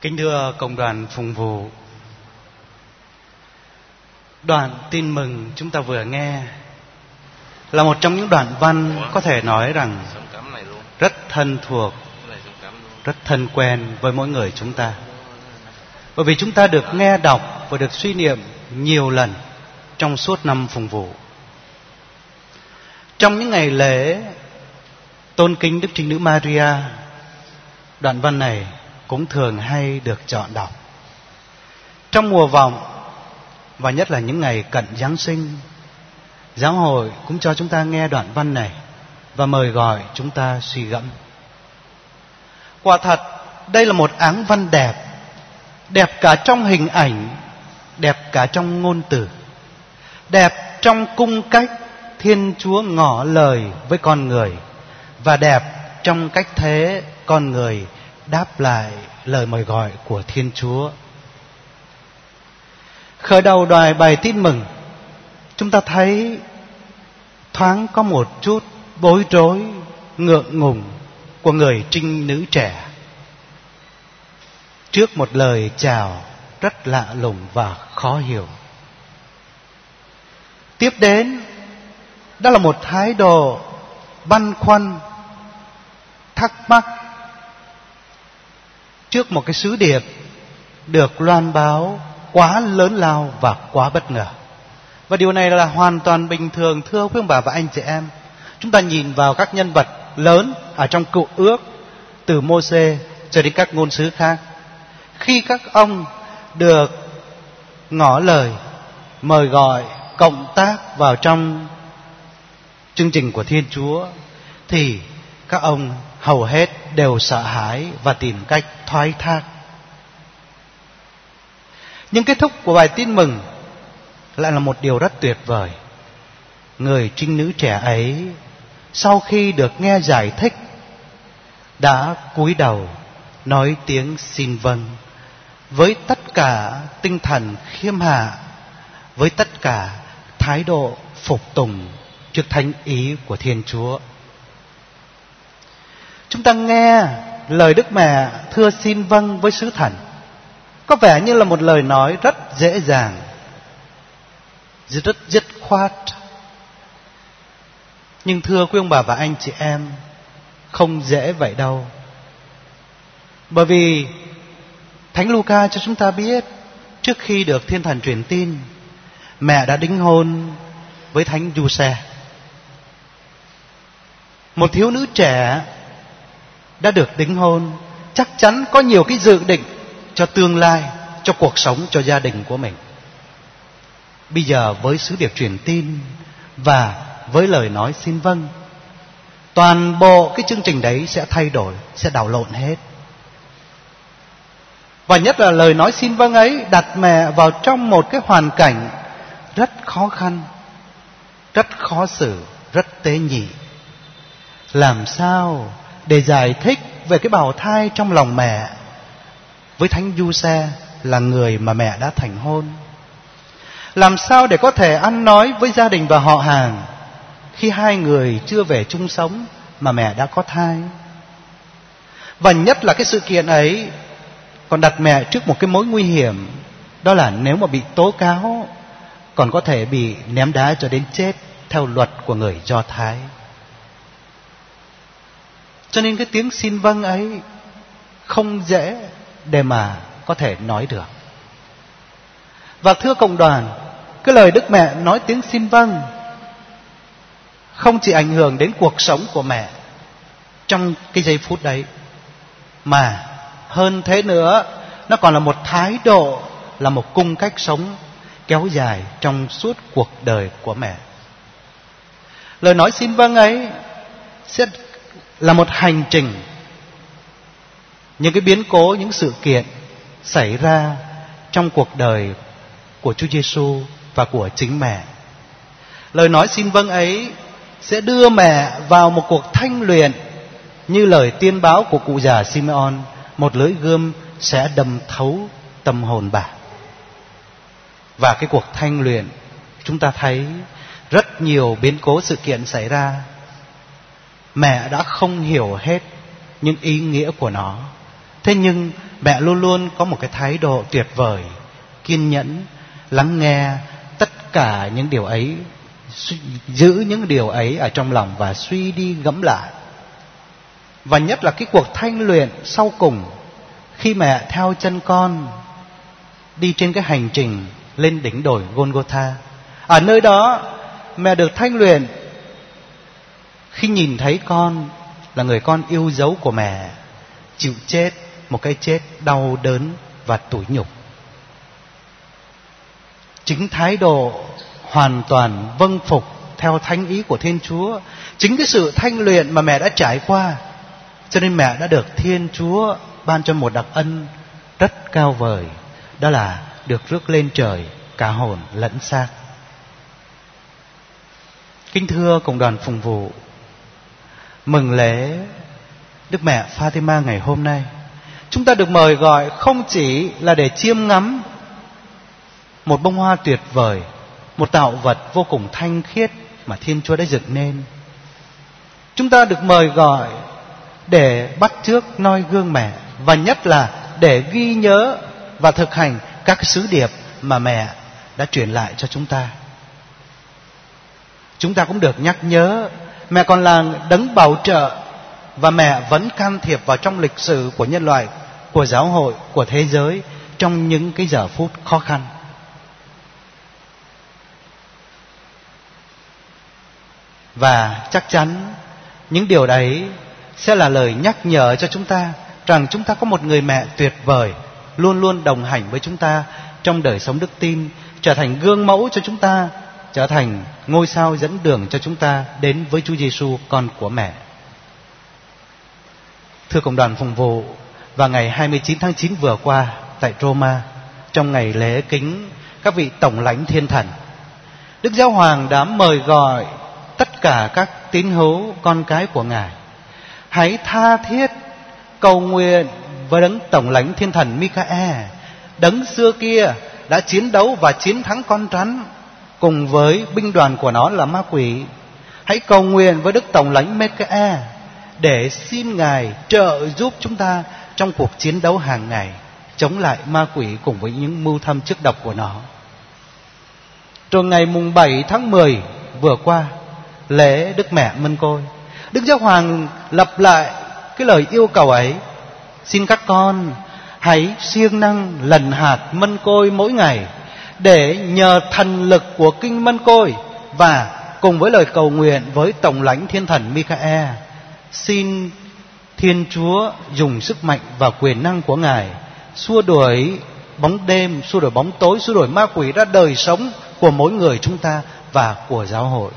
Kính thưa cộng đoàn Phùng vụ, đoạn tin mừng chúng ta vừa nghe là một trong những đoạn văn có thể nói rằng rất thân thuộc, rất thân quen với mỗi người chúng ta. Bởi vì chúng ta được nghe đọc và được suy niệm nhiều lần trong suốt năm Phùng vụ. Trong những ngày lễ tôn kính Đức Trinh Nữ Maria, đoạn văn này cũng thường hay được chọn đọc. Trong mùa vọng và nhất là những ngày cận Giáng sinh, giáo hội cũng cho chúng ta nghe đoạn văn này và mời gọi chúng ta suy gẫm. Quả thật, đây là một áng văn đẹp, đẹp cả trong hình ảnh, đẹp cả trong ngôn từ, đẹp trong cung cách Thiên Chúa ngỏ lời với con người và đẹp trong cách thế con người đáp lại lời mời gọi của Thiên Chúa. Khởi đầu đoài bài tin mừng, chúng ta thấy thoáng có một chút bối rối, ngượng ngùng của người trinh nữ trẻ. Trước một lời chào rất lạ lùng và khó hiểu. Tiếp đến, đó là một thái độ băn khoăn, thắc mắc trước một cái sứ điệp được loan báo quá lớn lao và quá bất ngờ. Và điều này là hoàn toàn bình thường, thưa quý ông bà và anh chị em. Chúng ta nhìn vào các nhân vật lớn ở trong cựu ước, từ Môse cho đến các ngôn sứ khác. Khi các ông được ngỏ lời, mời gọi cộng tác vào trong chương trình của Thiên Chúa, thì các ông hầu hết đều sợ hãi và tìm cách thoái thác. Nhưng kết thúc của bài tin mừng lại là một điều rất tuyệt vời. Người trinh nữ trẻ ấy, sau khi được nghe giải thích, đã cúi đầu nói tiếng xin vâng với tất cả tinh thần khiêm hạ, với tất cả thái độ phục tùng trước thánh ý của thiên chúa chúng ta nghe lời đức mẹ thưa xin vâng với sứ thần. Có vẻ như là một lời nói rất dễ dàng. Rất dứt khoát. Nhưng thưa quý ông bà và anh chị em, không dễ vậy đâu. Bởi vì thánh luca cho chúng ta biết, trước khi được thiên thần truyền tin, mẹ đã đính hôn với thánh du xe. Một thiếu nữ trẻ đã được đính hôn, chắc chắn có nhiều cái dự định cho tương lai, cho cuộc sống, cho gia đình của mình. Bây giờ với sứ điệp truyền tin và với lời nói xin vâng toàn bộ cái chương trình đấy sẽ thay đổi, sẽ đảo lộn hết. Và nhất là lời nói xin vâng ấy đặt mẹ vào trong một cái hoàn cảnh rất khó khăn, rất khó xử, rất tế nhị. Làm sao để giải thích về cái bào thai trong lòng mẹ. Với thánh du xe là người mà mẹ đã thành hôn. Làm sao để có thể ăn nói với gia đình và họ hàng khi hai người chưa về chung sống mà mẹ đã có thai? Và nhất là cái sự kiện ấy còn đặt mẹ trước một cái mối nguy hiểm, đó là nếu mà bị tố cáo, còn có thể bị ném đá cho đến chết theo luật của người do thái cho nên cái tiếng xin vâng ấy không dễ để mà có thể nói được. Và thưa cộng đoàn, cái lời đức mẹ nói tiếng xin vâng không chỉ ảnh hưởng đến cuộc sống của mẹ trong cái giây phút đấy, mà hơn thế nữa, nó còn là một thái độ, là một cung cách sống kéo dài trong suốt cuộc đời của mẹ. Lời nói xin vâng ấy sẽ là một hành trình những cái biến cố những sự kiện xảy ra trong cuộc đời của Chúa Giêsu và của chính mẹ. Lời nói xin vâng ấy sẽ đưa mẹ vào một cuộc thanh luyện như lời tiên báo của cụ già Simeon, một lưỡi gươm sẽ đâm thấu tâm hồn bà. Và cái cuộc thanh luyện chúng ta thấy rất nhiều biến cố sự kiện xảy ra mẹ đã không hiểu hết những ý nghĩa của nó thế nhưng mẹ luôn luôn có một cái thái độ tuyệt vời, kiên nhẫn, lắng nghe tất cả những điều ấy giữ những điều ấy ở trong lòng và suy đi gẫm lại và nhất là cái cuộc thanh luyện sau cùng, khi mẹ theo chân con đi trên cái hành trình lên đỉnh đồi Golgotha. Ở nơi đó, mẹ được thanh luyện khi nhìn thấy con là người con yêu dấu của mẹ chịu chết một cái chết đau đớn và tủi nhục. Chính thái độ hoàn toàn vâng phục theo thánh ý của Thiên Chúa, chính cái sự thanh luyện mà mẹ đã trải qua, cho nên mẹ đã được Thiên Chúa ban cho một đặc ân rất cao vời, đó là được rước lên trời cả hồn lẫn xác. Kính thưa cộng đoàn phụng vụ, mừng lễ Đức Mẹ Fatima ngày hôm nay. Chúng ta được mời gọi không chỉ là để chiêm ngắm một bông hoa tuyệt vời, một tạo vật vô cùng thanh khiết mà Thiên Chúa đã dựng nên. Chúng ta được mời gọi để bắt chước noi gương mẹ và nhất là để ghi nhớ và thực hành các sứ điệp mà mẹ đã truyền lại cho chúng ta. Chúng ta cũng được nhắc nhớ mẹ còn là đấng bảo trợ và mẹ vẫn can thiệp vào trong lịch sử của nhân loại, của giáo hội, của thế giới trong những cái giờ phút khó khăn. Và chắc chắn những điều đấy sẽ là lời nhắc nhở cho chúng ta rằng chúng ta có một người mẹ tuyệt vời luôn luôn đồng hành với chúng ta trong đời sống đức tin trở thành gương mẫu cho chúng ta trở thành ngôi sao dẫn đường cho chúng ta đến với Chúa Giêsu con của mẹ. Thưa cộng đoàn phụng vụ, vào ngày 29 tháng 9 vừa qua tại Roma, trong ngày lễ kính các vị tổng lãnh thiên thần, Đức Giáo Hoàng đã mời gọi tất cả các tín hữu con cái của Ngài hãy tha thiết cầu nguyện với đấng tổng lãnh thiên thần Micae, đấng xưa kia đã chiến đấu và chiến thắng con rắn cùng với binh đoàn của nó là ma quỷ. Hãy cầu nguyện với Đức Tổng lãnh Micae để xin Ngài trợ giúp chúng ta trong cuộc chiến đấu hàng ngày chống lại ma quỷ cùng với những mưu thâm trước độc của nó. Rồi ngày mùng 7 tháng 10 vừa qua, lễ Đức Mẹ Mân Côi, Đức Giáo Hoàng lặp lại cái lời yêu cầu ấy. Xin các con hãy siêng năng lần hạt mân côi mỗi ngày để nhờ thần lực của kinh mân côi và cùng với lời cầu nguyện với tổng lãnh thiên thần Michael xin Thiên Chúa dùng sức mạnh và quyền năng của Ngài xua đuổi bóng đêm, xua đuổi bóng tối, xua đuổi ma quỷ ra đời sống của mỗi người chúng ta và của giáo hội.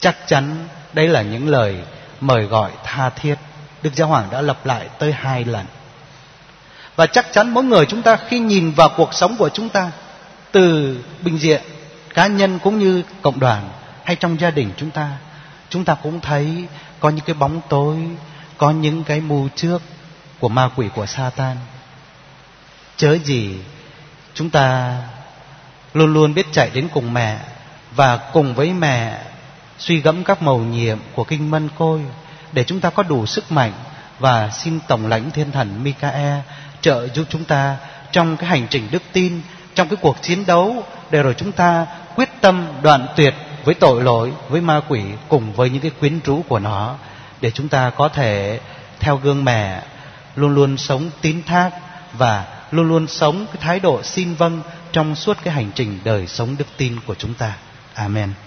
Chắc chắn đây là những lời mời gọi tha thiết. Đức Giáo Hoàng đã lặp lại tới hai lần. Và chắc chắn mỗi người chúng ta khi nhìn vào cuộc sống của chúng ta từ bình diện cá nhân cũng như cộng đoàn hay trong gia đình chúng ta, chúng ta cũng thấy có những cái bóng tối, có những cái mù trước của ma quỷ của Satan. Chớ gì chúng ta luôn luôn biết chạy đến cùng mẹ và cùng với mẹ suy gẫm các mầu nhiệm của kinh mân côi để chúng ta có đủ sức mạnh và xin tổng lãnh thiên thần Micae trợ giúp chúng ta trong cái hành trình đức tin, trong cái cuộc chiến đấu, để rồi chúng ta quyết tâm đoạn tuyệt với tội lỗi, với ma quỷ cùng với những cái quyến rũ của nó, để chúng ta có thể theo gương mẹ, luôn luôn sống tín thác và luôn luôn sống cái thái độ xin vâng trong suốt cái hành trình đời sống đức tin của chúng ta. Amen.